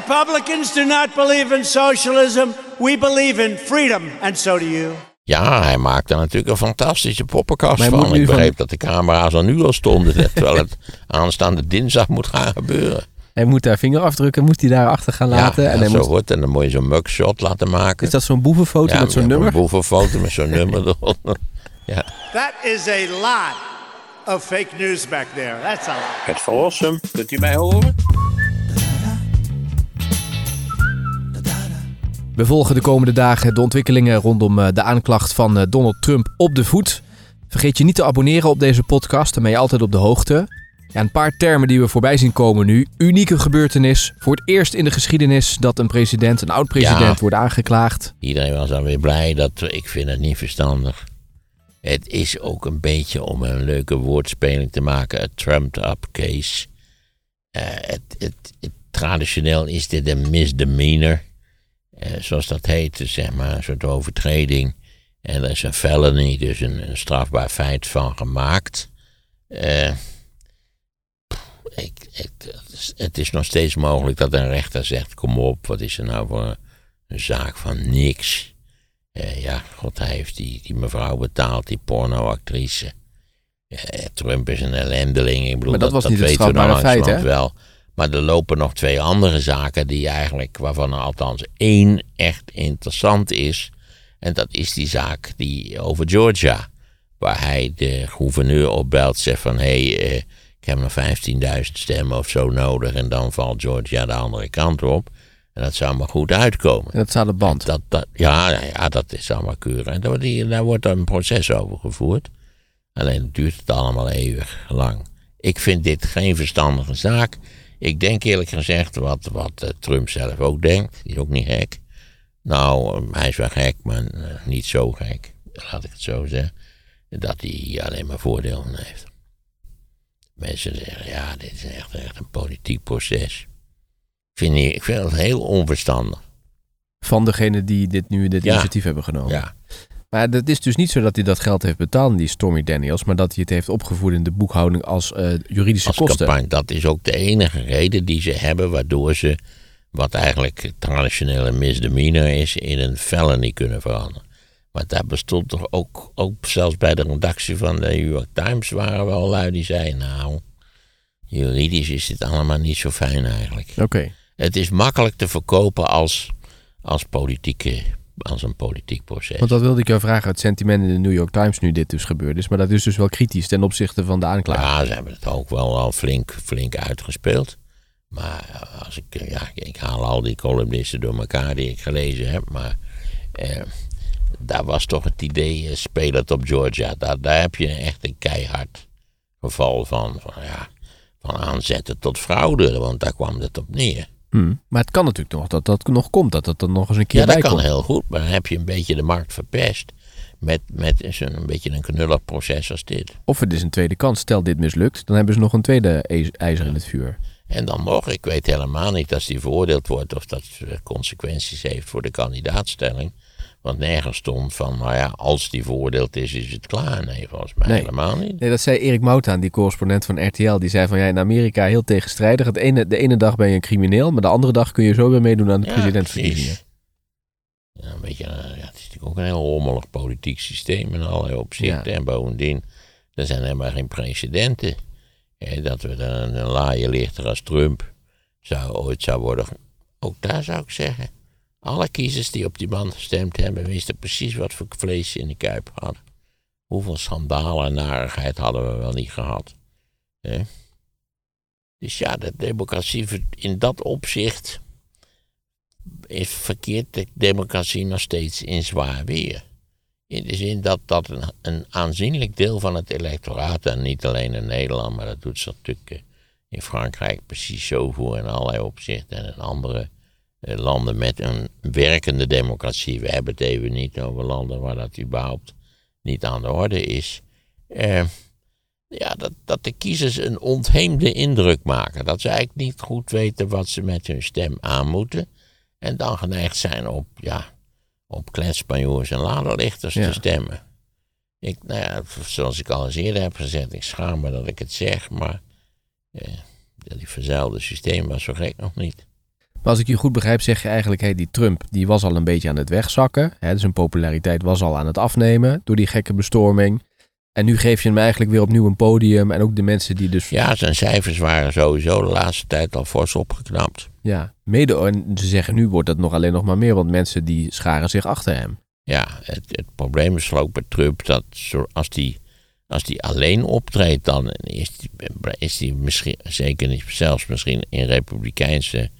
Republicans do not believe in socialism. We believe in freedom, and so do you. Ja, hij maakte natuurlijk een fantastische poppenkast van. nu Ik van- begreep dat de camera's er nu al stonden, terwijl het aanstaande dinsdag moet gaan gebeuren. Hij moet daar vingerafdrukken, moet hij daar achter gaan laten. ja, en hij zo moet, hoort. En dan moet je zo'n mugshot laten maken. is dat zo'n boevenfoto ja, met zo'n ja, nummer? Een boevenfoto met zo'n nummer eronder. Ja. That is a lot of fake news back there. That's a lot. Het verlossen, kunt u mij horen? We volgen de komende dagen de ontwikkelingen rondom eh, de aanklacht van eh, Donald Trump op de voet. Vergeet je niet te abonneren op deze podcast, dan ben je altijd op de hoogte. Ja, een paar termen die we voorbij zien komen nu. Unieke gebeurtenis. Voor het eerst in de geschiedenis dat een president, een oud-president, Ja. wordt aangeklaagd. Iedereen was dan weer blij dat ik vind het niet verstandig. Het is ook een beetje om een leuke woordspeling te maken, een trumped-up case. Eh, het, het, het- traditioneel is dit een misdemeanor, zoals dat heet, dus zeg maar een soort overtreding. En er is een felony, dus een, een strafbaar feit van gemaakt. Eh, pff, ik, ik, het, is, nog steeds mogelijk dat een rechter zegt: kom op, wat is er nou voor een, zaak van niks? Eh, ja, god, hij heeft die, die mevrouw betaald, die pornoactrice. Eh, Trump is een ellendeling. Ik bedoel, Maar dat was niet het weten we strafbare feit, wel. Maar er lopen nog twee andere zaken die eigenlijk, waarvan er althans één echt interessant is. En dat is die zaak die over Georgia. Waar hij de gouverneur opbelt, zegt van hé, hey, eh, ik heb nog 15.000 stemmen of zo nodig. En dan valt Georgia de andere kant op. En dat zou maar goed uitkomen. En dat staat op band. Dat, dat, ja, ja, dat is allemaal keurig. En daar, wordt die- daar wordt dan een proces over gevoerd. Alleen duurt het allemaal eeuwig lang. Ik vind dit geen verstandige zaak. Ik denk eerlijk gezegd, wat, wat eh, Trump zelf ook denkt, die is ook niet gek. Nou, eh, hij is wel gek, maar eh, niet zo gek, laat ik het zo zeggen. Dat hij alleen maar voordelen heeft. Mensen zeggen, ja, dit is echt, echt een politiek proces. Ik vind, die- ik vind het heel onverstandig. Van degene die dit nu dit Ja. initiatief hebben genomen. Ja. Maar het is dus niet zo dat hij dat geld heeft betaald, die Stormy Daniels, maar dat hij het heeft opgevoerd in de boekhouding als eh, juridische als kosten. campagne. Dat is ook de enige reden die ze hebben waardoor ze wat eigenlijk traditionele misdemeanor is in een felony kunnen veranderen. Maar daar bestond toch ook, ook zelfs bij de redactie van de New York Times waren wel lui die zeiden nou, juridisch is dit allemaal niet zo fijn eigenlijk. Oké. Het is makkelijk te verkopen als, als, politieke, als een politiek proces. Want dat wilde ik jou vragen, het sentiment in de New York Times nu dit dus gebeurd is. Maar dat is dus wel kritisch ten opzichte van de aanklager. Ja, ze hebben het ook wel al flink, flink uitgespeeld. Maar als ik, eh, ja, ik haal al die columnisten door elkaar die ik gelezen heb. Maar eh, daar was toch het idee, eh, speel het op Georgia. Daar, daar heb je echt een keihard geval van, van, ja, van aanzetten tot fraude. Want daar kwam het op neer. Hm. Maar het kan natuurlijk nog dat dat nog komt, dat dat er nog eens een keer Ja, bij dat kan heel goed. Maar dan heb je een beetje de markt verpest. Met, met zo'n een beetje een knullig proces als dit. Of het is een tweede kans. Stel dit mislukt, dan hebben ze nog een tweede ijz- ijzer in het vuur. En dan nog, ik weet helemaal niet als die veroordeeld wordt of dat consequenties heeft voor de kandidaatstelling. Want nergens stond van, nou ja, als die veroordeeld is, is het klaar. Nee, volgens mij Nee. helemaal niet. Nee, dat zei Erik Moutaan, die correspondent van RTL. Die zei van ja, in Amerika heel tegenstrijdig. Het ene, de ene dag ben je een crimineel, maar de andere dag kun je zo weer meedoen aan de Ja, presidentsverkiezingen. Ja, een beetje, eh, ja, het is natuurlijk ook een heel rommelig politiek systeem in allerlei opzichten. En bovendien, er zijn helemaal geen precedenten. Dat we dan een, laaie lichter als Trump zou, ooit zou worden. Ook daar zou ik zeggen. Alle kiezers die op die man gestemd hebben, wisten precies wat voor vlees in de kuip hadden. Hoeveel schandalen en narigheid hadden we wel niet gehad. Dus ja, de democratie in dat opzicht is verkeerd de democratie nog steeds in zwaar weer. In de zin dat, dat een, een aanzienlijk deel van het electoraat, en niet alleen in Nederland, maar dat doet ze natuurlijk eh, in Frankrijk precies zo voor in allerlei opzichten en in andere eh, landen met een werkende democratie. We hebben het even niet over landen waar dat überhaupt niet aan de orde is. Eh, ja, dat, dat de kiezers een ontheemde indruk maken. Dat ze eigenlijk niet goed weten wat ze met hun stem aan moeten. En dan geneigd zijn op, ja, op kletspanjoers en laderlichters Ja. te stemmen. Ik, nou ja, zoals ik al eens eerder heb gezegd, ik schaam me dat ik het zeg, maar eh, die verzuilde systeem was zo gek nog niet. Maar als ik je goed begrijp, zeg je eigenlijk, hey, die Trump die was al een beetje aan het wegzakken. Hè, zijn populariteit was al aan het afnemen door die gekke bestorming. En nu geef je hem eigenlijk weer opnieuw een podium. En ook de mensen die dus... Ja, zijn cijfers waren sowieso de laatste tijd al fors opgeknapt. Ja, mede. En ze zeggen nu wordt dat nog alleen nog maar meer, want mensen die scharen zich achter hem. Ja, het, het probleem is ook bij Trump dat als die, als die alleen optreedt, dan is die, is die misschien, zeker niet, zelfs misschien in republikeinse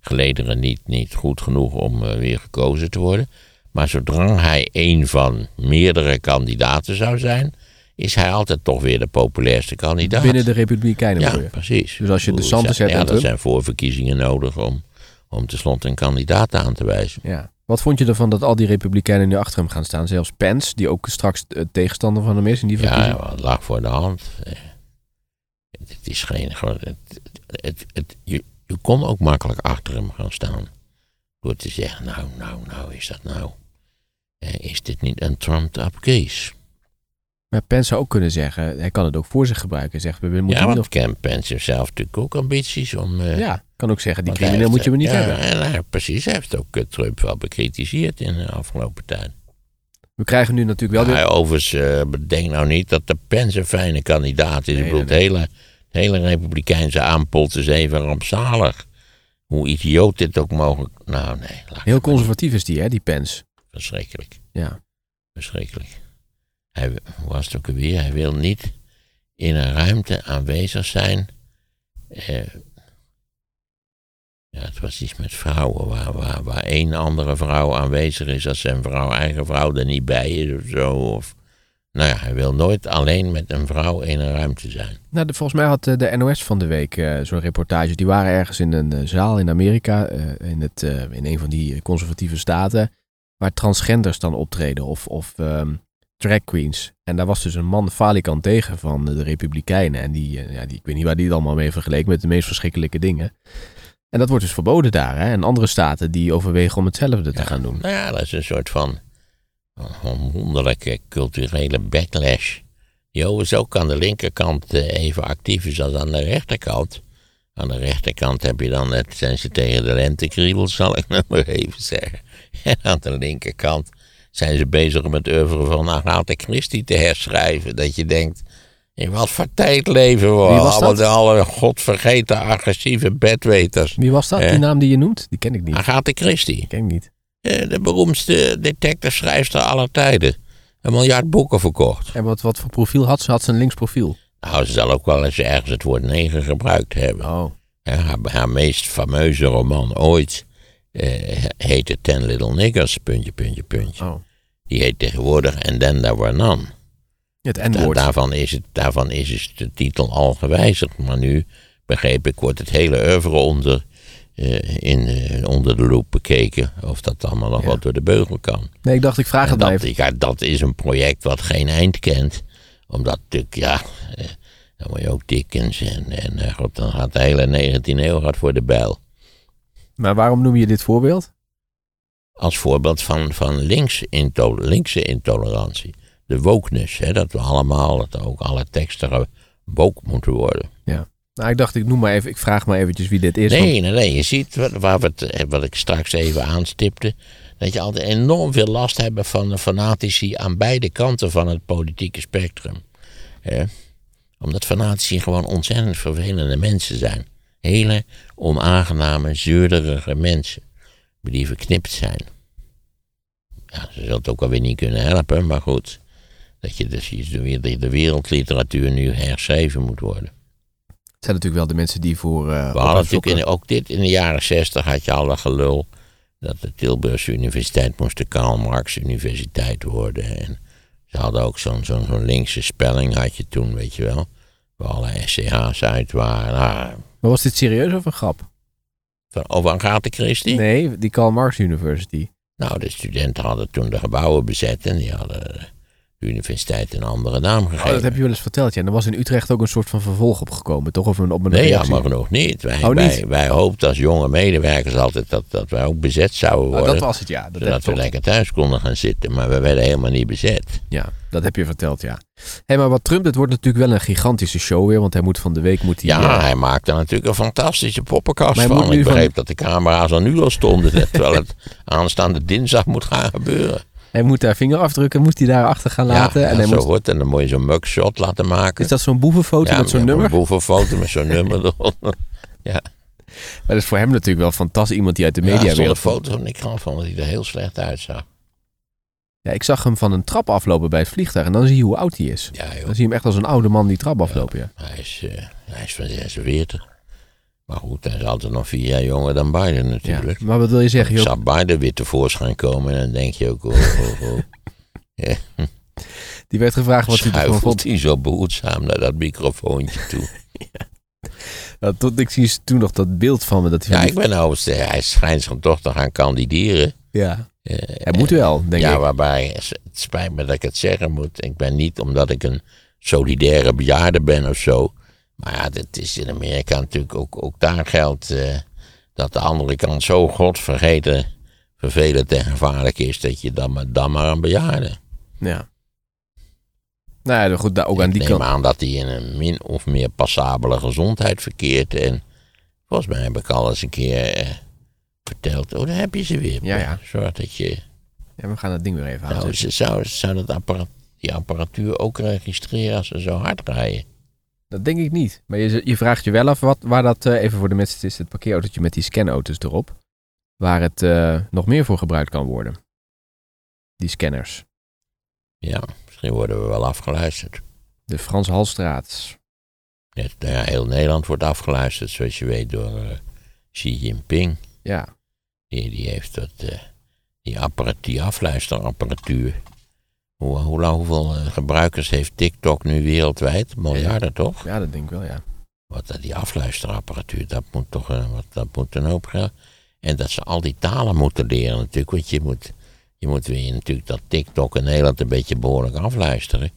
gelederen niet, niet goed genoeg om eh, weer gekozen te worden. Maar zodra hij een van meerdere kandidaten zou zijn, is hij altijd toch weer de populairste kandidaat. Binnen de Republikeinen Ja, precies. Dus als je zijn- hebt en Ja, er zijn voorverkiezingen nodig om, om tenslotte een kandidaat aan te wijzen. Ja. Wat vond je ervan dat al die Republikeinen nu achter hem gaan staan? Zelfs Pence, die ook straks eh, tegenstander van hem is in die verkiezingen. ja, het lag voor de hand. Eh, Het, is geen. gewoon- Het, het, het, je, je kon ook makkelijk achter hem gaan staan. Door te zeggen: Nou, nou, nou, is dat nou. eh, Is dit niet een trumped-up case? Maar Pence zou ook kunnen zeggen, hij kan het ook voor zich gebruiken. Zegt, we moeten Ja, want nog... Ken Pence heeft zelf natuurlijk ook ambities om. eh, Ja, kan ook zeggen, die crimineel moet je me niet ja, hebben. En hij, precies, hij heeft ook eh, Trump wel bekritiseerd in de afgelopen tijd. We krijgen nu natuurlijk wel Hij weer... overigens, eh, bedenk nou niet dat de Pence een fijne kandidaat is. Nee, ik bedoel, Het, hele, het hele republikeinse aanpot is even rampzalig. Hoe idioot dit ook mogelijk... Nou, nee, Heel conservatief is die, hè, die Pence. verschrikkelijk. Ja. Verschrikkelijk. Hij was het ook alweer? Hij wil niet in een ruimte aanwezig zijn. Eh, ja, het was iets met vrouwen, waar, waar, waar één andere vrouw aanwezig is als zijn vrouw, eigen vrouw er niet bij is of zo. Of, nou ja, hij wil nooit alleen met een vrouw in een ruimte zijn. Nou, de- volgens mij had eh, de NOS van de week eh, zo'n reportage. Die waren ergens in een zaal in Amerika, in, het, in een van die conservatieve staten, waar transgenders dan optreden of, of ehm, drag queens. En daar was dus een man falikant tegen van de Republikeinen. En die, eh, ja, die, ik weet niet waar die het allemaal mee vergeleken met de meest verschrikkelijke dingen. En dat wordt dus verboden daar. Hè? En andere staten die overwegen om hetzelfde te gaan doen. Nou ja, dat is een soort van, van wonderlijke culturele backlash. Die overigens ook aan de linkerkant eh, even actief is als aan de rechterkant. Aan de rechterkant heb je dan, het zijn ze tegen de lentekriebels, zal ik nou maar even zeggen. En aan de linkerkant zijn ze bezig om het oeuvre van Agatha Christie te herschrijven. Dat je denkt, in wat voor tijd leven we? Wie was dat? alle godvergeten agressieve bedweters. Wie was dat, Eh. die naam die je noemt? Die ken ik niet. Agatha Christie. Die ken ik niet. Eh, de beroemdste detective-schrijfster aller tijden. Een miljard boeken verkocht. En wat, wat voor profiel had ze? Had ze een links profiel? Nou, ze zal ook wel eens ergens het woord neger gebruikt hebben. Oh. Haar, haar meest fameuze roman ooit eh, heette Ten Little Niggers, puntje, puntje, puntje. oh. Die heet tegenwoordig And Then There Were None. Het Da- N-woord. daarvan, is het, daarvan is dus de titel al gewijzigd. Maar nu, begreep ik, wordt het hele oeuvre onder, eh, in, eh, onder de loep bekeken. Of dat allemaal nog Ja. wat door de beugel kan. Nee, ik dacht ik vraag En het dat, even. ja, dat is een project wat geen eind kent. Omdat natuurlijk, ja, eh, dan moet je ook Dickens en, en dan gaat de hele 19e eeuw gaat voor de bijl. Maar waarom noem je dit voorbeeld? Als voorbeeld van, van links into, linkse intolerantie. De wokeness, hè, dat we allemaal, dat ook alle teksten woke moeten worden. Nou, ik dacht ik noem maar even, ik vraag maar eventjes wie dit is. want- Nee, nee. Je ziet wat, waar we het, eh, wat ik straks even aanstipte. Dat je altijd enorm veel last hebt van de fanatici aan beide kanten van het politieke spectrum. Hè? Omdat fanatici gewoon ontzettend vervelende mensen zijn. Hele onaangename, zeurderige mensen. Die verknipt zijn. Ja, ze zullen het ook alweer niet kunnen helpen, maar goed. Dat je dus de, wereldliteratuur nu herschreven moet worden. Het zijn natuurlijk wel de mensen die voor... eh, We hadden en natuurlijk in, ook dit in de jaren zestig had je alle gelul dat de Tilburgse Universiteit moest de Karl Marx Universiteit worden. En ze hadden ook zo'n zo'n zo'n linkse spelling had je toen, weet je wel. Waar alle SCH's uit waren. Nou, Maar was dit serieus of een grap? Van, over Agatha Christie? Nee, die Karl Marx University. Nou, de studenten hadden toen de gebouwen bezet en die hadden de universiteit een andere naam Oh, gegeven. dat heb je wel eens verteld, ja. En er was in Utrecht ook een soort van vervolg op gekomen, toch? Of een, op een Nee, reactie? jammer genoeg niet. Wij, Oh, niet? Wij, wij hoopten als jonge medewerkers altijd dat, dat wij ook bezet zouden Oh, worden. dat was het, ja. Dat zodat we lekker thuis konden gaan zitten. Maar we werden helemaal niet bezet. ja, dat heb je verteld, ja. Hé, maar wat Trump, het wordt natuurlijk wel een gigantische show weer, want hij moet van de week moet hij... Ja, eh, hij maakte er natuurlijk een fantastische poppenkast Maar van. Ik van- begreep dat de camera's er nu al stonden. terwijl het aanstaande dinsdag moet gaan gebeuren. Hij moet daar vingerafdrukken, moet hij daar achter gaan laten. ja, en hij zo moet, wordt. En dan moet je zo'n mugshot laten maken. is dat zo'n boevenfoto ja, met zo'n ja, nummer? Een boevenfoto met zo'n nummer eronder. Ja, Maar dat is voor hem natuurlijk wel fantastisch. Iemand die uit de ja, er stond een mediawereld... foto van ik van dat hij er heel slecht uitzag. Ja, ik zag hem van een trap aflopen bij het vliegtuig en dan zie je hoe oud hij is. Ja, joh. Dan zie je hem echt als een oude man die trap aflopen, ja. Hij is, eh, hij is van 46. Maar goed, hij is altijd nog vier jaar jonger dan Biden ja. natuurlijk. Maar wat wil je zeggen? Joh? zag Biden weer tevoorschijn komen en dan denk je ook... Oh, oh, oh. Ja, Die werd gevraagd wat hij ervan vond. hij zo behoedzaam naar dat microfoontje toe. Ja, tot, ik zie toen nog dat beeld van me. Dat hij Ja, ik ben nou, eh, hij schijnt zich toch te gaan kandideren. ja. Eh, Hij moet wel, denk ja, ik. waarbij, het spijt me dat ik het zeggen moet. Ik ben niet omdat ik een solidaire bejaarde ben of zo. Maar ja, het is in Amerika natuurlijk ook, ook daar geldt eh, dat de andere kant zo godvergeten, vervelend en gevaarlijk is. Dat je dan maar, dan maar een bejaarde. Ja. Nou ja, goed, ook aan ik die neem kant. aan dat hij in een min of meer passabele gezondheid verkeert. En volgens mij heb ik al eens een keer eh, verteld. Oh, daar heb je ze weer. Ja, ja. Zorg dat je... Ja, we gaan het ding weer even Nou, aanzetten. ze zou, zou dat appara- die apparatuur ook registreren als ze zo hard rijden? Dat denk ik niet. Maar je, je vraagt je wel af wat, waar dat, eh, even voor de mensen, het is het parkeerautootje met die scanauto's erop. Waar het eh, nog meer voor gebruikt kan worden. Die scanners. Ja, misschien worden we wel afgeluisterd. De Frans Halstraat. Net, nou ja, heel Nederland wordt afgeluisterd, zoals je weet, door eh, Xi Jinping. Ja. Die, die heeft dat, die, apparat, die afluisterapparatuur. Hoe, hoe lang, hoeveel eh, gebruikers heeft TikTok nu wereldwijd? Miljarden toch? ja, dat denk ik wel, ja. Wat dat die afluisterapparatuur, dat moet toch eh, wat, dat moet een hoop geld. En dat ze al die talen moeten leren natuurlijk. Want je moet, je moet weer natuurlijk dat TikTok in Nederland een beetje behoorlijk afluisteren.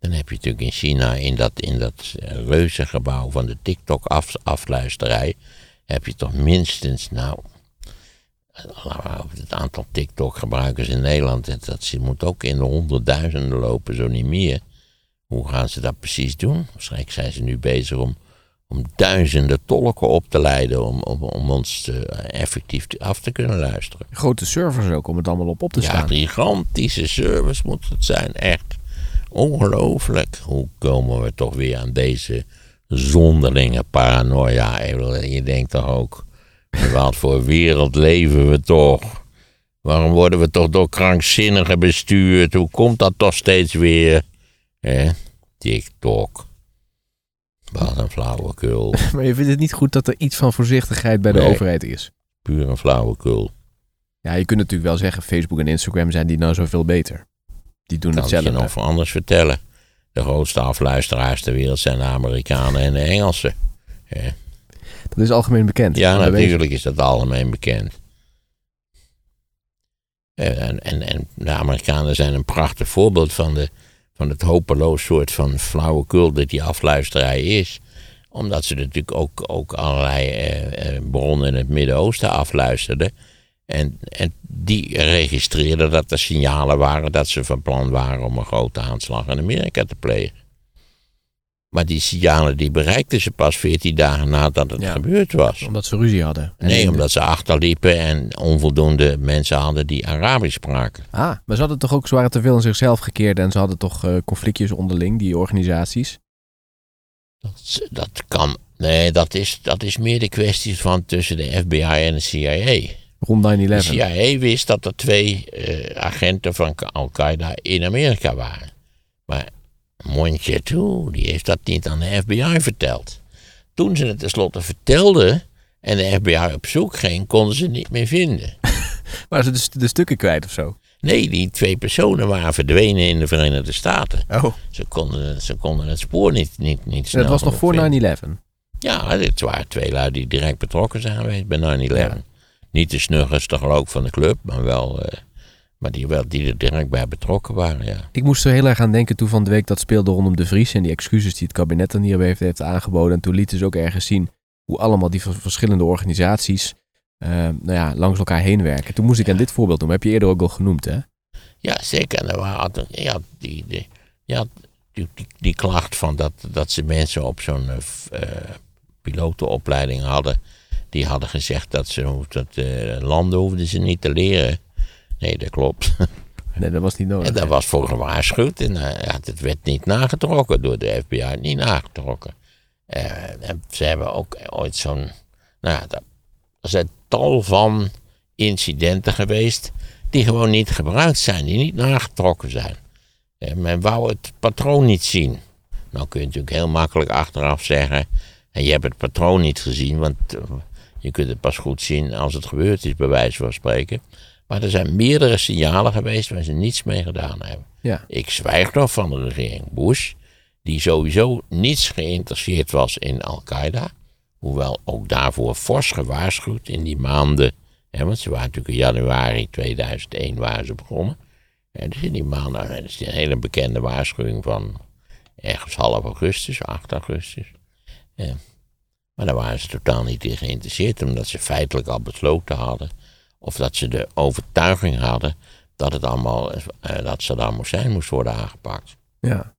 Dan heb je natuurlijk in China, in dat, in dat eh, reuzengebouw van de TikTok af, afluisterij, heb je toch minstens, nou, eh, laten we over het aantal TikTok-gebruikers in Nederland, dat, dat ze moet ook in de honderdduizenden lopen, zo niet meer. Hoe gaan ze dat precies doen? Waarschijnlijk zijn ze nu bezig om, om duizenden tolken op te leiden om, om, om ons eh, effectief af te kunnen luisteren. Grote servers ook om het allemaal op op te Ja, staan. een gigantische service moet het zijn, echt. Ongelooflijk. Hoe komen we toch weer aan deze zonderlinge paranoia? Je denkt toch ook, wat voor wereld leven we toch? Waarom worden we toch door krankzinnigen bestuurd? Hoe komt dat toch steeds weer? Hè? TikTok. Wat een flauwekul. Maar je vindt het niet goed dat er iets van voorzichtigheid bij de Nee. overheid is. Puur een flauwekul. Ja, je kunt natuurlijk wel zeggen, Facebook en Instagram zijn die nou zoveel beter. Die doen Kan ik je hetzelfde. nog van anders vertellen? De grootste afluisteraars ter wereld zijn de Amerikanen en de Engelsen. Hè? Dat is algemeen bekend. Ja, natuurlijk is dat algemeen bekend. En, en, en de Amerikanen zijn een prachtig voorbeeld van, de, van het hopeloos soort van flauwekul dat die afluisterij is. Omdat ze natuurlijk ook, ook allerlei eh, eh, bronnen in het Midden-Oosten afluisterden. En, en die registreerden dat er signalen waren dat ze van plan waren om een grote aanslag in Amerika te plegen. Maar die signalen die bereikten ze pas 14 dagen nadat het Ja. gebeurd was. Omdat ze ruzie hadden. En Nee, omdat ze achterliepen en onvoldoende mensen hadden die Arabisch spraken. Ah, maar ze hadden toch ook, ze waren te veel in zichzelf gekeerd en ze hadden toch eh, conflictjes onderling, die organisaties. Dat, dat kan. Nee, dat is, dat is meer de kwestie van tussen de FBI en de CIA. Rond 9-11. De CIA wist dat er twee eh, agenten van Al-Qaeda in Amerika waren. Maar mondje toe, die heeft dat niet aan de FBI verteld. Toen ze het tenslotte vertelden en de FBI op zoek ging, konden ze het niet meer vinden. Waren ze de, st- de stukken kwijt of zo? Nee, die twee personen waren verdwenen in de Verenigde Staten. Oh. Ze konden, ze konden het spoor niet, niet, niet snel dat was nog voor 9-11. vinden. Ja, dit waren twee lui die direct betrokken zijn geweest bij 9-11. Ja. Niet de snuggerste geloof van de club, maar wel, eh, Maar die, wel, die er direct bij betrokken waren, ja. Ik moest er heel erg aan denken toen van de week dat speelde rondom de Vries en die excuses die het kabinet dan hier heeft, heeft aangeboden. En toen lieten ze ook ergens zien hoe allemaal die verschillende organisaties uh, nou ja, langs elkaar heen werken. Toen moest ik aan dit voorbeeld noemen. Heb je eerder ook al genoemd, hè? Ja, zeker. En ja, die, die, die, die, klacht van dat, dat ze mensen op zo'n uh, pilotenopleiding hadden. Die hadden gezegd dat ze dat uh, landen hoefden ze niet te leren. Nee, dat klopt. Nee, dat was niet nodig. En dat was voor gewaarschuwd. En ja, het werd niet nagetrokken door de FBI. Niet nagetrokken. en ze hebben ook ooit zo'n. Nou ja, er zijn tal van incidenten geweest die gewoon niet gebruikt zijn, die niet nagetrokken zijn. En men wou het patroon niet zien. Nou kun je natuurlijk heel makkelijk achteraf zeggen, en je hebt het patroon niet gezien, want eh, je kunt het pas goed zien als het gebeurd is, bij wijze van spreken. Maar er zijn meerdere signalen geweest waar ze niets mee gedaan hebben. Ja. Ik zwijg nog van de regering Bush, die sowieso niets geïnteresseerd was in Al-Qaeda. Hoewel ook daarvoor fors gewaarschuwd in die maanden. Hè, want ze waren natuurlijk in januari 2001 waren ze begonnen. En dus in die maanden, dat is een hele bekende waarschuwing van ergens half augustus, 8 augustus. maar daar waren ze totaal niet in geïnteresseerd, omdat ze feitelijk al besloten hadden. Of dat ze de overtuiging hadden dat het allemaal, eh, dat Saddam Hussein moest worden aangepakt. Ja.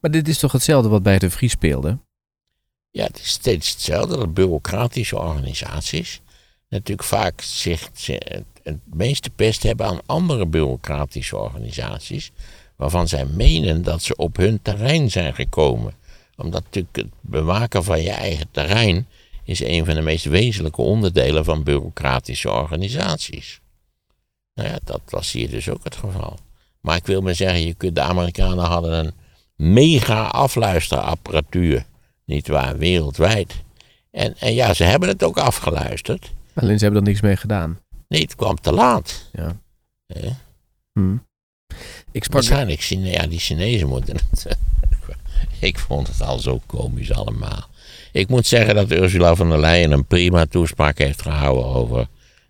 Maar dit is toch hetzelfde wat bij de Vries speelde? Ja, het is steeds hetzelfde. Dat bureaucratische organisaties natuurlijk vaak zich, het meeste pest hebben aan andere bureaucratische organisaties. Waarvan zij menen dat ze op hun terrein zijn gekomen. Omdat natuurlijk het bewaken van je eigen terrein is een van de meest wezenlijke onderdelen van bureaucratische organisaties. Nou ja, dat was hier dus ook het geval. Maar ik wil maar zeggen, je kunt, de Amerikanen hadden een mega afluisterapparatuur niet waar, wereldwijd. En, en ja, ze hebben het ook afgeluisterd. Alleen ze hebben er niks mee gedaan. Nee, het kwam te laat. Ja. Hm. Ik sprak... Waarschijnlijk, ja, die Chinezen moeten het. ik vond het al zo komisch allemaal. Ik moet zeggen dat Ursula von der Leyen een prima toespraak heeft gehouden over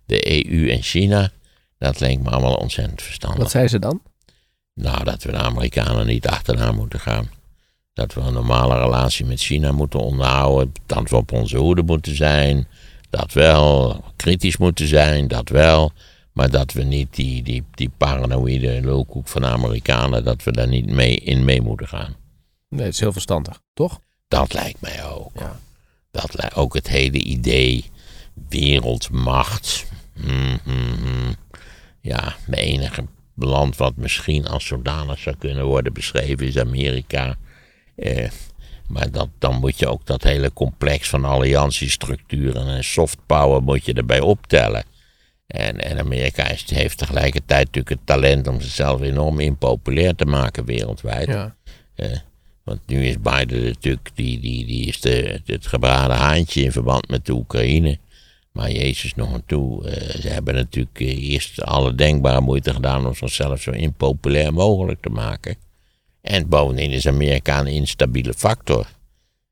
de EU en China. Dat leek me allemaal ontzettend verstandig. Wat zei ze dan? Nou, dat we de Amerikanen niet achterna moeten gaan dat we een normale relatie met China moeten onderhouden, dat we op onze hoede moeten zijn, dat wel kritisch moeten zijn, dat wel, maar dat we niet die, die, die paranoïde lulkoek van de Amerikanen, dat we daar niet mee in mee moeten gaan. Nee, het is heel verstandig, toch? Dat lijkt mij ook. Ja. Dat lijkt ook het hele idee wereldmacht. Mm -hmm. Ja, het enige land wat misschien als zodanig zou kunnen worden beschreven is Amerika. Eh, maar dat, dan moet je ook dat hele complex van alliantiestructuren en soft power moet je erbij optellen. En, en Amerika is, heeft tegelijkertijd natuurlijk het talent om zichzelf enorm impopulair te maken wereldwijd. Ja. Eh, want nu is Biden natuurlijk, die, die, die is de, het gebraden haantje in verband met de Oekraïne. Maar Jezus nog aan toe, eh, ze hebben natuurlijk eerst alle denkbare moeite gedaan om zichzelf zo impopulair mogelijk te maken. En bovendien is Amerika een instabiele factor.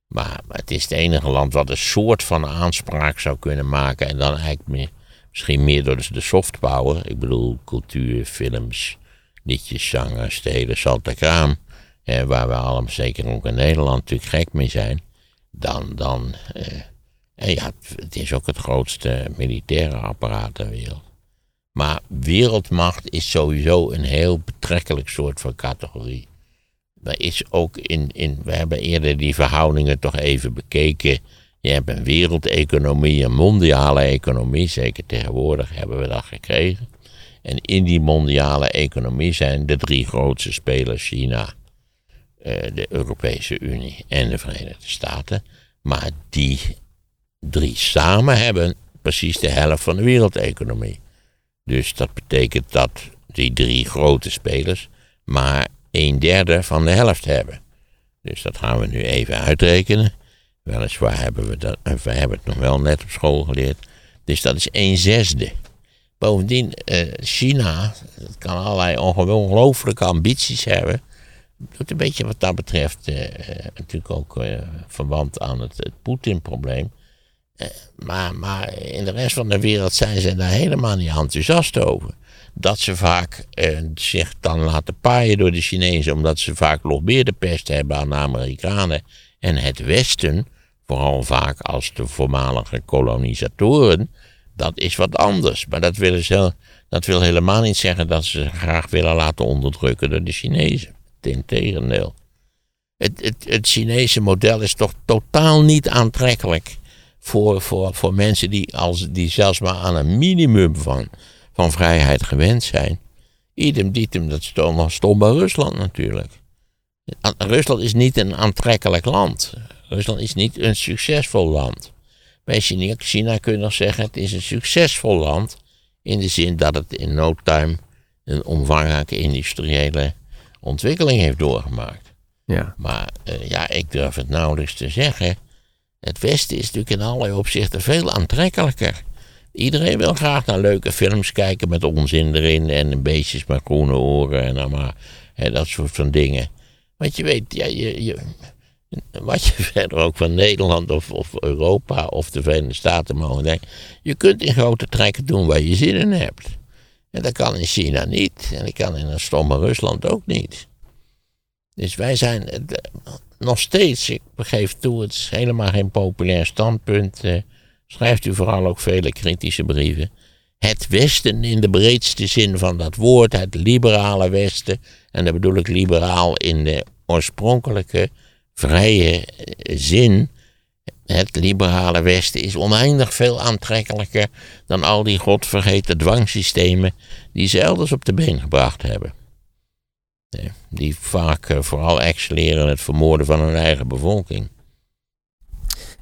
Maar het is het enige land wat een soort van aanspraak zou kunnen maken. En dan eigenlijk meer, misschien meer door de soft power. Ik bedoel, cultuur, films, liedjes, zangers, de hele kraam. Eh, waar we allemaal, zeker ook in Nederland, natuurlijk gek mee zijn. Dan, dan eh, en ja, het is ook het grootste militaire apparaat ter wereld. Maar wereldmacht is sowieso een heel betrekkelijk soort van categorie is ook in, in, we hebben eerder die verhoudingen toch even bekeken. Je hebt een wereldeconomie, een mondiale economie, zeker tegenwoordig hebben we dat gekregen. En in die mondiale economie zijn de drie grootste spelers China, eh, de Europese Unie en de Verenigde Staten. Maar die drie samen hebben precies de helft van de wereldeconomie. Dus dat betekent dat die drie grote spelers maar een derde van de helft hebben. Dus dat gaan we nu even uitrekenen. Weliswaar hebben we dat, we hebben het nog wel net op school geleerd. Dus dat is een zesde. Bovendien, eh, China, kan allerlei ongelooflijke ambities hebben. Doet een beetje wat dat betreft eh, natuurlijk ook uh, verband aan het, Poetin-probleem. Eh, maar, maar in de rest van de wereld zijn ze daar helemaal niet enthousiast over. Dat ze vaak eh, zich dan laten paaien door de Chinezen, omdat ze vaak nog meer de pest hebben aan de Amerikanen en het Westen, vooral vaak als de voormalige kolonisatoren, dat is wat anders. Maar dat, willen ze, dat wil helemaal niet zeggen dat ze graag willen laten onderdrukken door de Chinezen. Integendeel. Het, het, het Chinese model is toch totaal niet aantrekkelijk voor, voor, voor mensen die, als, die zelfs maar aan een minimum van, van vrijheid gewend zijn. Idem dietem, dat stond, bij Rusland natuurlijk. Rusland is niet een aantrekkelijk land. Rusland is niet een succesvol land. Bij China, China kun je nog zeggen, het is een succesvol land. In de zin dat het in no time een omvangrijke industriële ontwikkeling heeft doorgemaakt. Ja. Maar uh, ja, ik durf het nauwelijks te zeggen. Het Westen is natuurlijk in allerlei opzichten veel aantrekkelijker. Iedereen wil graag naar leuke films kijken met onzin erin en beestjes met groene oren en maar hè, dat soort van dingen. Want je weet, ja, je, je, wat je verder ook van Nederland of, of Europa of de Verenigde Staten mogen denken. Je kunt in grote trekken doen waar je zin in hebt. En dat kan in China niet. En dat kan in een stomme Rusland ook niet. Dus wij zijn eh, nog steeds, ik begeef toe, het is helemaal geen populair standpunt. Eh, schrijft u vooral ook vele kritische brieven. Het Westen in de breedste zin van dat woord, het liberale Westen. En dan bedoel ik liberaal in de oorspronkelijke vrije eh, zin. Het liberale Westen is oneindig veel aantrekkelijker dan al die godvergeten dwangsystemen die ze elders op de been gebracht hebben. Die vaak uh, vooral excelleren het vermoorden van hun eigen bevolking.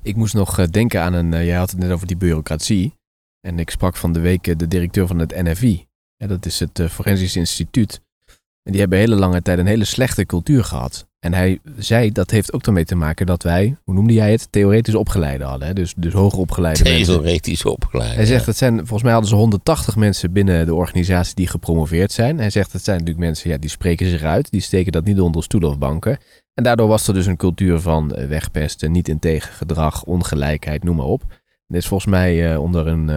Ik moest nog uh, denken aan een. Uh, jij had het net over die bureaucratie. En ik sprak van de week de directeur van het NFI. Dat is het Forensisch Instituut. En die hebben hele lange tijd een hele slechte cultuur gehad. En hij zei dat heeft ook ermee te maken dat wij, hoe noemde jij het, theoretisch opgeleide hadden. Hè? Dus, dus hoger opgeleide theoretisch mensen. Theoretisch opgeleide. Hij zegt, dat zijn, volgens mij hadden ze 180 mensen binnen de organisatie die gepromoveerd zijn. Hij zegt, dat zijn natuurlijk mensen, ja, die spreken zich uit. Die steken dat niet onder stoelen of banken. En daardoor was er dus een cultuur van eh, wegpesten, niet integer gedrag, ongelijkheid, noem maar op. Is volgens mij uh, onder een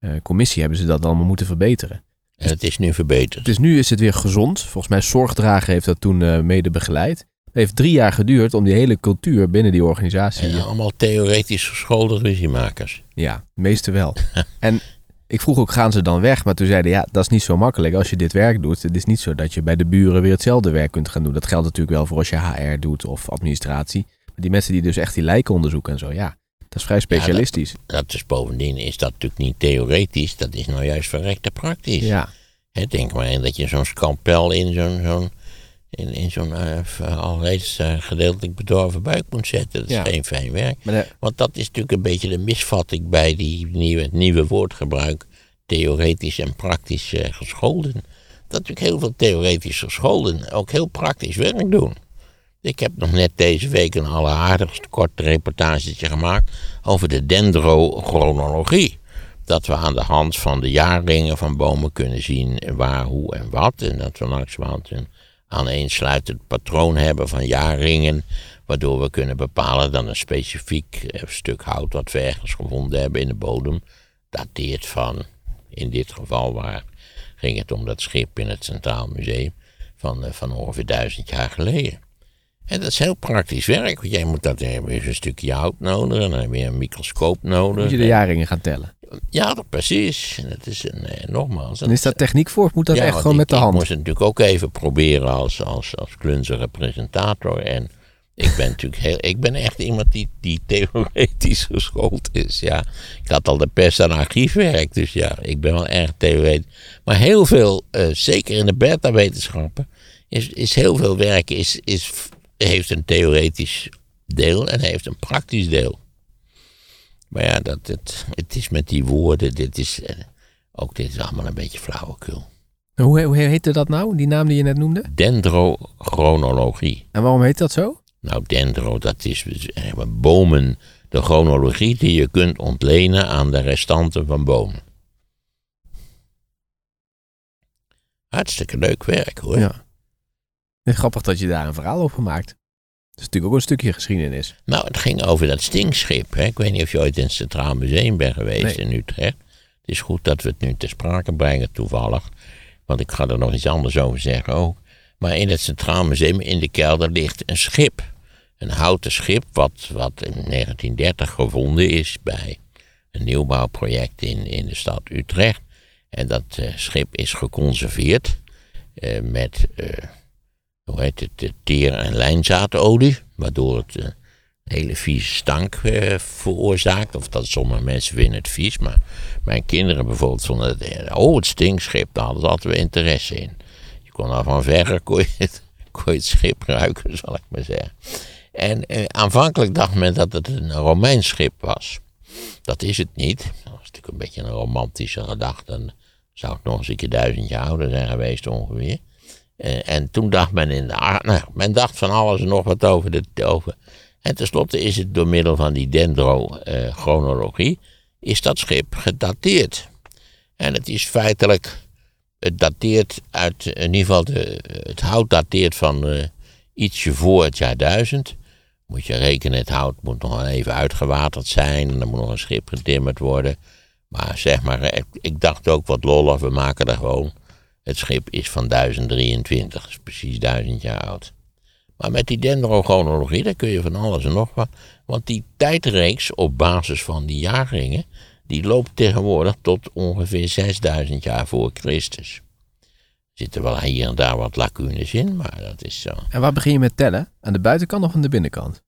uh, commissie hebben ze dat allemaal moeten verbeteren. En het is nu verbeterd. Dus nu is het weer gezond. Volgens mij Zorgdragen heeft dat toen uh, mede begeleid. Het heeft drie jaar geduurd om die hele cultuur binnen die organisatie... En allemaal theoretisch geschoolde ruziemakers. Ja, de meeste wel. en ik vroeg ook, gaan ze dan weg? Maar toen zeiden ja, dat is niet zo makkelijk als je dit werk doet. Het is niet zo dat je bij de buren weer hetzelfde werk kunt gaan doen. Dat geldt natuurlijk wel voor als je HR doet of administratie. Maar die mensen die dus echt die lijken onderzoeken en zo, ja... Dat is vrij specialistisch. Ja, dat, dat, is bovendien is dat natuurlijk niet theoretisch, dat is nou juist verrekte praktisch. Ja. He, denk maar in dat je zo'n scalpel in zo'n zo'n in, in zo'n uh, al reeds uh, gedeeltelijk bedorven buik moet zetten. Dat is geen fijn werk. Want dat is natuurlijk een beetje de misvatting bij die nieuwe, het nieuwe woordgebruik. Theoretisch en praktisch uh, gescholden. Dat natuurlijk heel veel theoretisch gescholden ook heel praktisch werk doen. Ik heb nog net deze week een alleraardigst kort reportagetje gemaakt over de dendrochronologie. Dat we aan de hand van de jaarringen van bomen kunnen zien waar, hoe en wat. En dat we langzamerhand een aaneensluitend patroon hebben van jaarringen. Waardoor we kunnen bepalen dat een specifiek eh, stuk hout wat we ergens gevonden hebben in de bodem. dateert van, in dit geval waar ging het om dat schip in het Centraal Museum. van, eh, van ongeveer duizend jaar geleden. En dat is heel praktisch werk, want jij moet dat hebben een stukje hout nodig en dan heb je een microscoop nodig. Moet je de jaringen gaan tellen? Ja, dat precies. En het is een, eh, nogmaals. En is daar techniek voor of moet dat echt gewoon met de hand? Ik moest het natuurlijk ook even proberen als, als, als klunzige presentator. En ik ben natuurlijk heel, ik ben echt iemand die, die theoretisch geschoold is. Ja. Ik had al de pers aan archiefwerk, dus ja, ik ben wel erg theoretisch. Maar heel veel, uh, zeker in de beta-wetenschappen, is, is heel veel werk is, is heeft een theoretisch deel en heeft een praktisch deel. Maar ja, dat, het, het is met die woorden, dit is, eh, ook dit is allemaal een beetje flauwekul. Hoe, hoe heette dat nou, die naam die je net noemde? Dendrochronologie. En waarom heet dat zo? Nou, dendro, dat is eh, bomen, de chronologie die je kunt ontlenen aan de restanten van bomen. Hartstikke leuk werk hoor. Ja. Grappig dat je daar een verhaal over maakt. is natuurlijk ook een stukje geschiedenis. Nou, het ging over dat stinkschip. Hè. Ik weet niet of je ooit in het Centraal Museum bent geweest Nee. in Utrecht. Het is goed dat we het nu ter sprake brengen, toevallig. Want ik ga er nog iets anders over zeggen ook. Maar in het Centraal Museum in de kelder ligt een schip. Een houten schip wat, wat in 1930 gevonden is bij een nieuwbouwproject in, in de stad Utrecht. En dat eh, schip is geconserveerd eh, met, eh, hoe heet het, teer- en lijnzaadolie. Waardoor het eh, hele vieze stank eh, veroorzaakt. Of dat sommige mensen vinden het vies. Maar mijn kinderen bijvoorbeeld vonden het, oh het stinkschip, daar hadden ze altijd interesse in. Je kon al van verre kon het schip ruiken, zal ik maar zeggen. En eh, aanvankelijk dacht men dat het een Romeins schip was. Dat is het niet. Dat was natuurlijk een beetje een romantische gedachte. Dan zou het nog eens een keer duizend jaar ouder zijn geweest ongeveer. Eh, en toen dacht men in de nou, men dacht van alles en nog wat over de over. En tenslotte is het door middel van die dendrochronologie is dat schip gedateerd. En het is feitelijk, het dateert uit, in ieder geval de, het hout dateert van eh, ietsje voor het jaar 1000. Moet je rekenen, het hout moet nog even uitgewaterd zijn en er moet nog een schip getimmerd worden. Maar zeg maar, eh, ik, dacht ook wat lollig, we maken er gewoon. Het schip is van 1023, is precies 1000 jaar oud. Maar met die dendrochronologie, daar kun je van alles en nog wat. Want die tijdreeks op basis van die jaarringen, die loopt tegenwoordig tot ongeveer 6000 jaar voor Christus. Er zitten wel hier en daar wat lacunes in, maar dat is zo. En waar begin je met tellen? Aan de buitenkant of aan de binnenkant?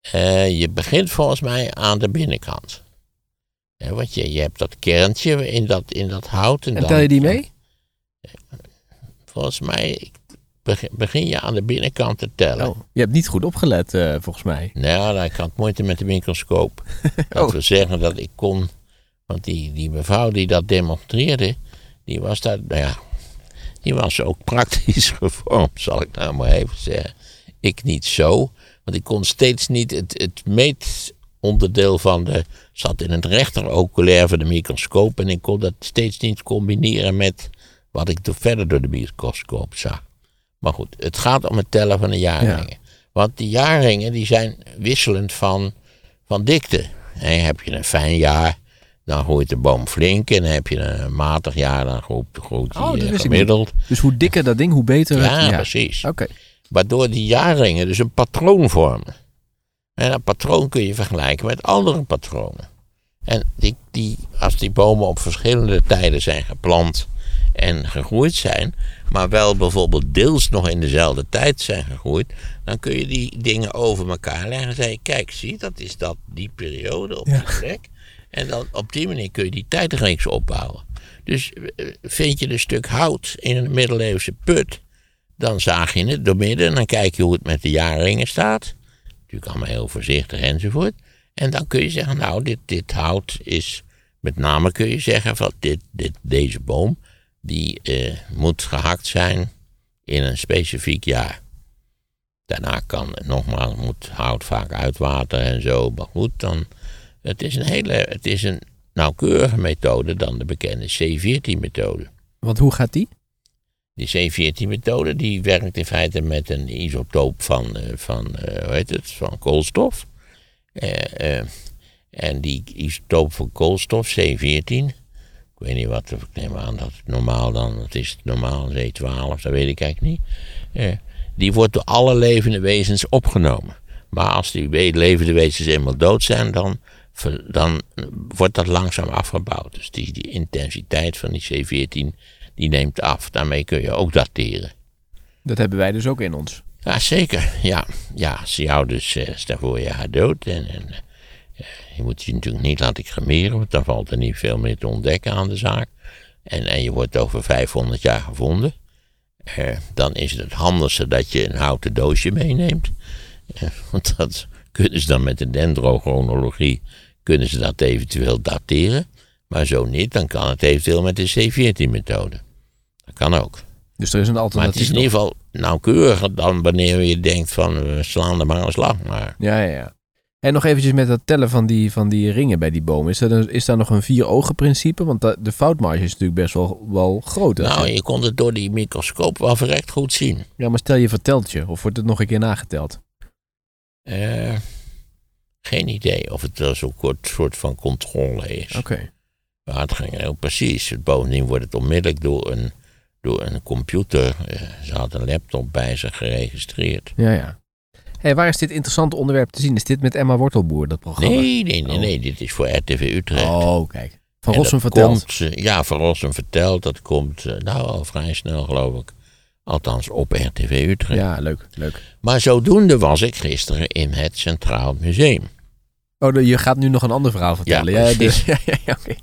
Eh, je begint volgens mij aan de binnenkant. Hè, want je, je hebt dat kerntje in dat, in dat hout. En, En dan- tel je die mee? Volgens mij begin, begin je aan de binnenkant te tellen. Oh, je hebt niet goed opgelet, eh, volgens mij. Nou, ik had moeite met de microscoop. Dat Oh. wil zeggen dat ik kon. Want die, die mevrouw die dat demonstreerde, die was daar, nou ja, die was ook praktisch gevormd, zal ik nou maar even zeggen. Ik niet zo, want ik kon steeds niet het, het meetonderdeel van de. zat in het rechter oculair van de microscoop en ik kon dat steeds niet combineren met wat ik er verder door de microscoop zag. Maar goed, het gaat om het tellen van de jaarringen. Want die jaarringen die zijn wisselend van, van dikte. En heb je een fijn jaar, dan groeit de boom flink. En heb je een matig jaar, dan groeit, groeit Oh, eh, gemiddeld. Dus hoe dikker dat ding, hoe beter Ja, het... precies. Oké. Waardoor die jaarringen dus een patroon vormen. En dat patroon kun je vergelijken met andere patronen. En die, die, als die bomen op verschillende tijden zijn geplant en gegroeid zijn, maar wel bijvoorbeeld deels nog in dezelfde tijd zijn gegroeid, dan kun je die dingen over elkaar leggen en zeggen: kijk, zie, dat is dat, die periode op die plek. En dan op die manier kun je die tijdreeks opbouwen. Dus eh, vind je een stuk hout in een middeleeuwse put, dan zaag je het door midden en dan kijk je hoe het met de jaarringen staat. Natuurlijk allemaal heel voorzichtig enzovoort. En dan kun je zeggen, nou, dit, dit hout is, met name kun je zeggen van dit, dit, deze boom, die eh, moet gehakt zijn in een specifiek jaar. Daarna kan, nogmaals, moet hout vaak uitwateren en zo. Maar goed, dan, het is een hele, het is een nauwkeurige methode dan de bekende C14-methode. Want hoe gaat die? Die C14-methode die werkt in feite met een isotoop van, eh, van, eh, hoe heet het, van koolstof. En die isotoop van koolstof, C14, ik weet niet wat, ik neem aan dat het normaal dan, het is normaal C12, dat weet ik eigenlijk niet. Eh, die wordt door alle levende wezens opgenomen. Maar als die levende wezens eenmaal dood zijn, dan, dan wordt dat langzaam afgebouwd. Dus die, die intensiteit van die C14 die neemt af. Daarmee kun je ook dateren. Dat hebben wij dus ook in ons. Ja, zeker. Ja, ja ze jou dus, eh, stel voor je haar dood. En, en eh, je moet je natuurlijk niet laten cremeren, want dan valt er niet veel meer te ontdekken aan de zaak. En, en je wordt over 500 jaar gevonden. Eh, dan is het het handigste dat je een houten doosje meeneemt. Eh, want dat kunnen ze dan met de dendrochronologie, kunnen ze dat eventueel dateren. Maar zo niet, dan kan het eventueel met de C14-methode. Dat kan ook. Dus er is een Maar het alternatief. is in ieder geval nauwkeuriger dan wanneer je denkt van we slaan er maar een slag. Maar Ja, ja, ja. En nog eventjes met dat tellen van die, van die ringen bij die bomen. Is, dat een, is daar nog een vier-ogen principe? Want da- de foutmarge is natuurlijk best wel, wel groot. nou, je kon het door die microscoop wel verrekt goed zien. Ja, maar stel je vertelt je. Of wordt het nog een keer nageteld? Eh, geen idee of het wel zo'n kort soort van controle is. Oké. Maar het ging heel precies. Bovendien wordt het onmiddellijk door een, door een computer. eh, ze had een laptop bij zich geregistreerd. Ja, ja. Hey, waar is dit interessante onderwerp te zien? Is dit met Emma Wortelboer, dat programma? Nee, nee, nee, Oh. nee. Dit is voor RTV Utrecht. Oh, kijk. Van Rossum vertelt. Komt, eh, ja, Van Rossum vertelt. Dat komt eh, nou al vrij snel, geloof ik. Althans op RTV Utrecht. Ja, leuk, leuk. Maar zodoende was ik gisteren in het Centraal Museum. Oh, je gaat nu nog een ander verhaal vertellen. Ja, precies. ja, ja, ja, oké.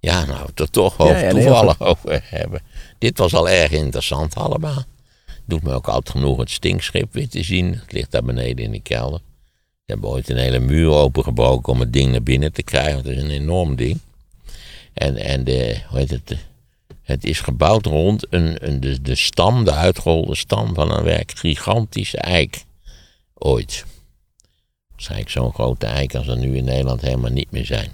Ja, nou, het er toch over ja, toevallig over hebben. Dit was al erg interessant allemaal. Doet me ook altijd genoeg het stinkschip weer te zien. Het ligt daar beneden in de kelder. Ze hebben ooit een hele muur opengebroken om het ding naar binnen te krijgen. Het is een enorm ding. En, en de, hoe heet het, het is gebouwd rond een, een, de, de stam, de uitgerolde stam van een werk gigantische eik. Ooit. Waarschijnlijk zo'n grote eik als er nu in Nederland helemaal niet meer zijn.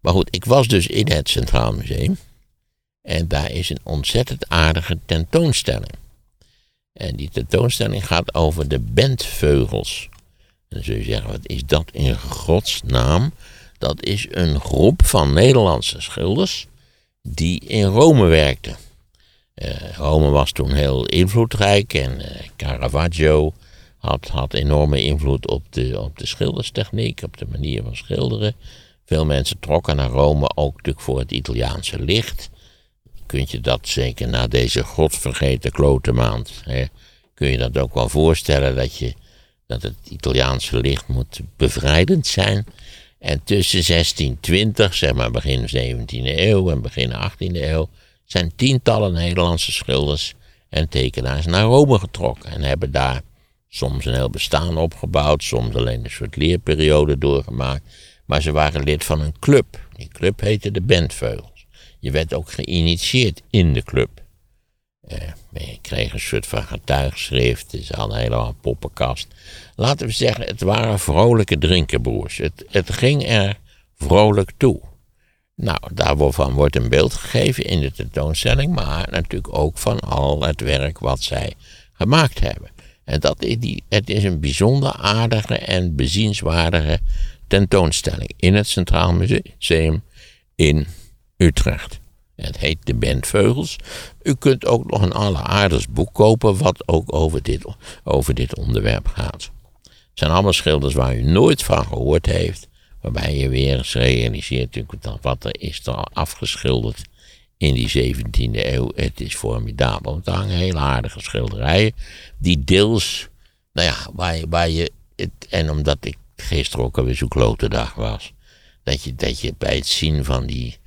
Maar goed, ik was dus in het Centraal Museum. En daar is een ontzettend aardige tentoonstelling. En die tentoonstelling gaat over de bentveugels. En dan zul je zeggen, wat is dat in godsnaam? Dat is een groep van Nederlandse schilders die in Rome werkten. Eh, Rome was toen heel invloedrijk en eh, Caravaggio had, had enorme invloed op de, op de schilderstechniek, op de manier van schilderen. Veel mensen trokken naar Rome ook natuurlijk voor het Italiaanse licht. Kunt je dat zeker na deze godvergeten klote maand, hè, kun je dat ook wel voorstellen dat, je, dat het Italiaanse licht moet bevrijdend zijn. En tussen 1620, zeg maar begin 17e eeuw en begin 18e eeuw, zijn tientallen Nederlandse schilders en tekenaars naar Rome getrokken. En hebben daar soms een heel bestaan opgebouwd, soms alleen een soort leerperiode doorgemaakt. Maar ze waren lid van een club. Die club heette de Bentveugels. Je werd ook geïnitieerd in de club. Eh, je kreeg een soort van getuigschrift, ze hadden helemaal een poppenkast. Laten we zeggen, het waren vrolijke drinkenbroers. Het, het ging er vrolijk toe. Nou, daarvan wordt een beeld gegeven in de tentoonstelling, maar natuurlijk ook van al het werk wat zij gemaakt hebben. En dat is die, het is een bijzonder aardige en bezienswaardige tentoonstelling in het Centraal Museum in Utrecht. Het heet De Bentveugels. U kunt ook nog een alleraardigst boek kopen wat ook over dit, over dit onderwerp gaat. Het zijn allemaal schilders waar u nooit van gehoord heeft. Waarbij je weer eens realiseert wat er is er afgeschilderd in die 17e eeuw. Het is formidabel. Want er hangen hele aardige schilderijen. Die deels, nou ja, waar je, waar je het, en omdat ik gisteren ook alweer zo'n klote dag was. Dat je, dat je bij het zien van die,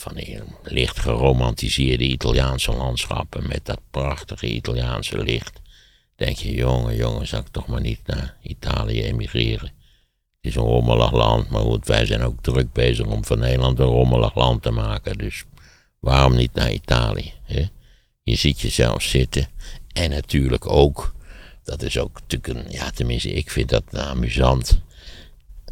van die licht geromantiseerde Italiaanse landschappen. Met dat prachtige Italiaanse licht. Denk je, jongen, jongen, zou ik toch maar niet naar Italië emigreren. Het is een rommelig land, maar goed, wij zijn ook druk bezig om van Nederland een rommelig land te maken. Dus waarom niet naar Italië? Hè? Je ziet jezelf zitten. En natuurlijk ook, dat is ook natuurlijk een, ja tenminste ik vind dat amusant.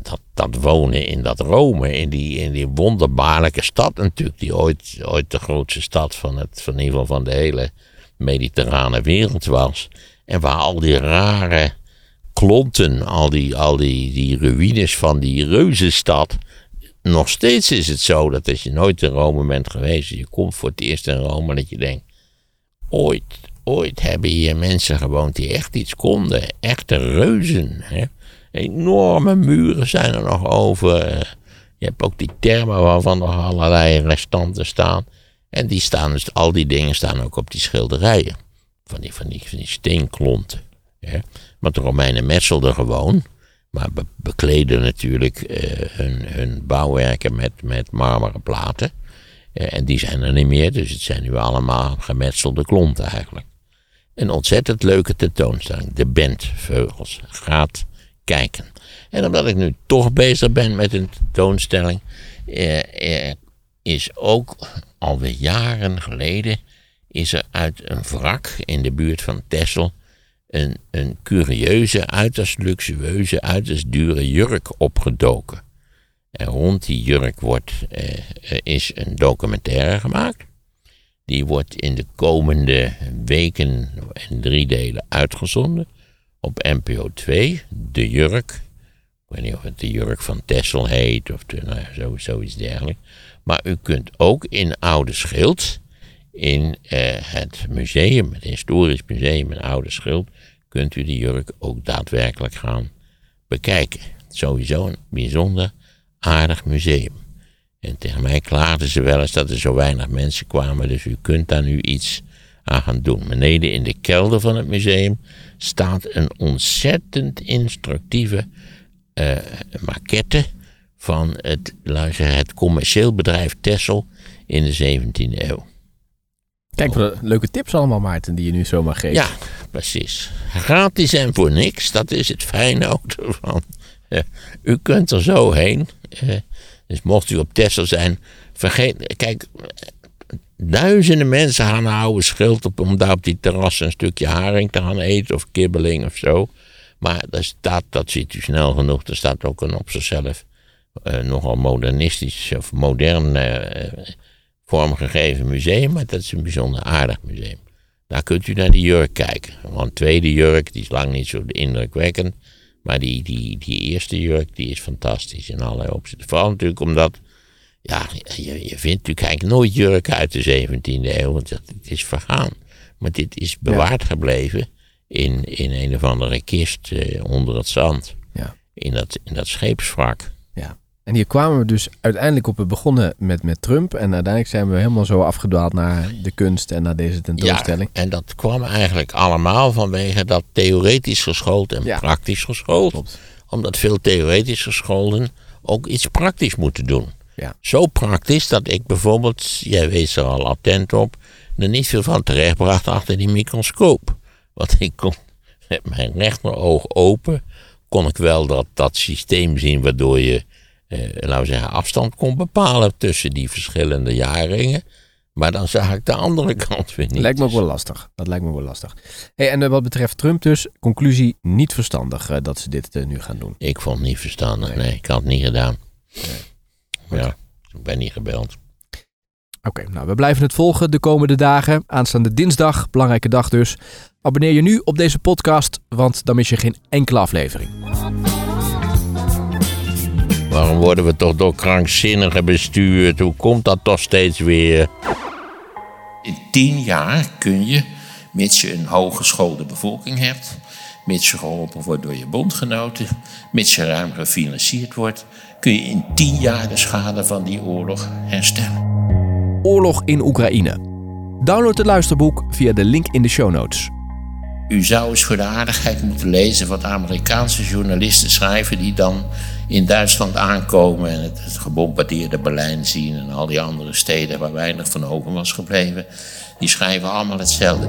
Dat, dat wonen in dat Rome, in die, in die wonderbaarlijke stad natuurlijk, die ooit, ooit de grootste stad van, het, van in ieder geval van de hele mediterrane wereld was. En waar al die rare klonten, al die, al die, die ruïnes van die reuzenstad. Nog steeds is het zo dat als je nooit in Rome bent geweest, je komt voor het eerst in Rome, dat je denkt, ooit, ooit hebben hier mensen gewoond die echt iets konden. Echte reuzen. Hè? Enorme muren zijn er nog over. Je hebt ook die termen waarvan nog allerlei restanten staan. En die staan dus, al die dingen staan ook op die schilderijen. Van die, van die, van die steenklonten. Hè? Want de Romeinen metselden gewoon. Maar be- bekleden natuurlijk eh, hun, hun bouwwerken met, met marmeren platen. Eh, en die zijn er niet meer, dus het zijn nu allemaal gemetselde klonten eigenlijk. Een ontzettend leuke tentoonstelling. De Bentveugels. Gaat kijken. En omdat ik nu toch bezig ben met een tentoonstelling, eh, eh, is ook alweer jaren geleden is er uit een wrak in de buurt van Texel een, een curieuze, uiterst luxueuze, uiterst dure jurk opgedoken. En rond die jurk wordt, eh, er is een documentaire gemaakt. Die wordt in de komende weken en drie delen uitgezonden op NPO 2, De Jurk. Ik weet niet of het De Jurk van Tessel heet of de, nou ja, zo, zoiets dergelijks. Maar u kunt ook in Oude Schild, in eh, het museum, het historisch museum in Oude Schild, kunt u die jurk ook daadwerkelijk gaan bekijken. Sowieso een bijzonder aardig museum. En tegen mij klaagden ze wel eens dat er zo weinig mensen kwamen, dus u kunt daar nu iets aan gaan doen. Beneden in de kelder van het museum staat een ontzettend instructieve uh, maquette van het, luister, het commercieel bedrijf Tessel in de 17e eeuw. Kijk, wat leuke tips allemaal, Maarten, die je nu zomaar geeft. Ja, precies. Gratis en voor niks, dat is het fijne ook ervan. u kunt er zo heen. dus mocht u op Tessel zijn, vergeet. Kijk, duizenden mensen gaan oude schild op om daar op die terras een stukje haring te gaan eten of kibbeling of zo. Maar daar staat, dat ziet u snel genoeg, er staat ook een op zichzelf uh, nogal modernistisch of modern uh, vormgegeven museum. Maar dat is een bijzonder aardig museum. Daar kunt u naar die jurk kijken. Want tweede jurk, die is lang niet zo indrukwekkend. Maar die, die, die eerste jurk, die is fantastisch in allerlei opzichten. Vooral natuurlijk omdat, ja, je, je vindt natuurlijk eigenlijk nooit jurken uit de 17e eeuw. Want het is vergaan. Maar dit is bewaard gebleven in, in een of andere kist eh, onder het zand. Ja. In, dat, in dat scheepswrak. Ja. En hier kwamen we dus uiteindelijk op. We begonnen met, met Trump. En uiteindelijk zijn we helemaal zo afgedwaald naar de kunst en naar deze tentoonstelling. Ja, en dat kwam eigenlijk allemaal vanwege dat theoretisch geschoold en praktisch geschoold. Klopt. Omdat veel theoretisch gescholden ook iets praktisch moeten doen. Ja. Zo praktisch dat ik bijvoorbeeld, jij weet er al attent op, er niet veel van terechtbracht achter die microscoop. Want ik kon met mijn rechteroog open, kon ik wel dat, dat systeem zien waardoor je eh, laten we zeggen, afstand kon bepalen tussen die verschillende jaarringen. Maar dan zag ik de andere kant weer niet. Lijkt me wel lastig. Dat lijkt me wel lastig. Hey, en uh, wat betreft Trump dus, conclusie niet verstandig uh, dat ze dit uh, nu gaan doen. Ik vond het niet verstandig. Nee, ik had het niet gedaan. Nee. Ja, ik ben niet gebeld. Oké, nou we blijven het volgen de komende dagen. Aanstaande dinsdag, belangrijke dag dus. Abonneer je nu op deze podcast, want dan mis je geen enkele aflevering. Waarom worden we toch door krankzinnigen bestuurd? Hoe komt dat toch steeds weer? In tien jaar kun je, mits je een hooggeschoolde bevolking hebt, mits je geholpen wordt door je bondgenoten, mits je ruim gefinancierd wordt, kun je in tien jaar de schade van die oorlog herstellen. Oorlog in Oekraïne. Download het luisterboek via de link in de show notes. U zou eens voor de aardigheid moeten lezen wat Amerikaanse journalisten schrijven die dan in Duitsland aankomen en het, het gebombardeerde Berlijn zien en al die andere steden waar weinig van over was gebleven. Die schrijven allemaal hetzelfde.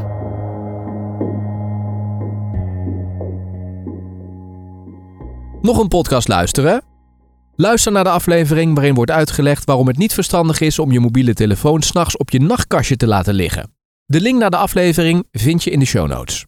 Nog een podcast luisteren? Luister naar de aflevering waarin wordt uitgelegd waarom het niet verstandig is om je mobiele telefoon s'nachts op je nachtkastje te laten liggen. De link naar de aflevering vind je in de show notes.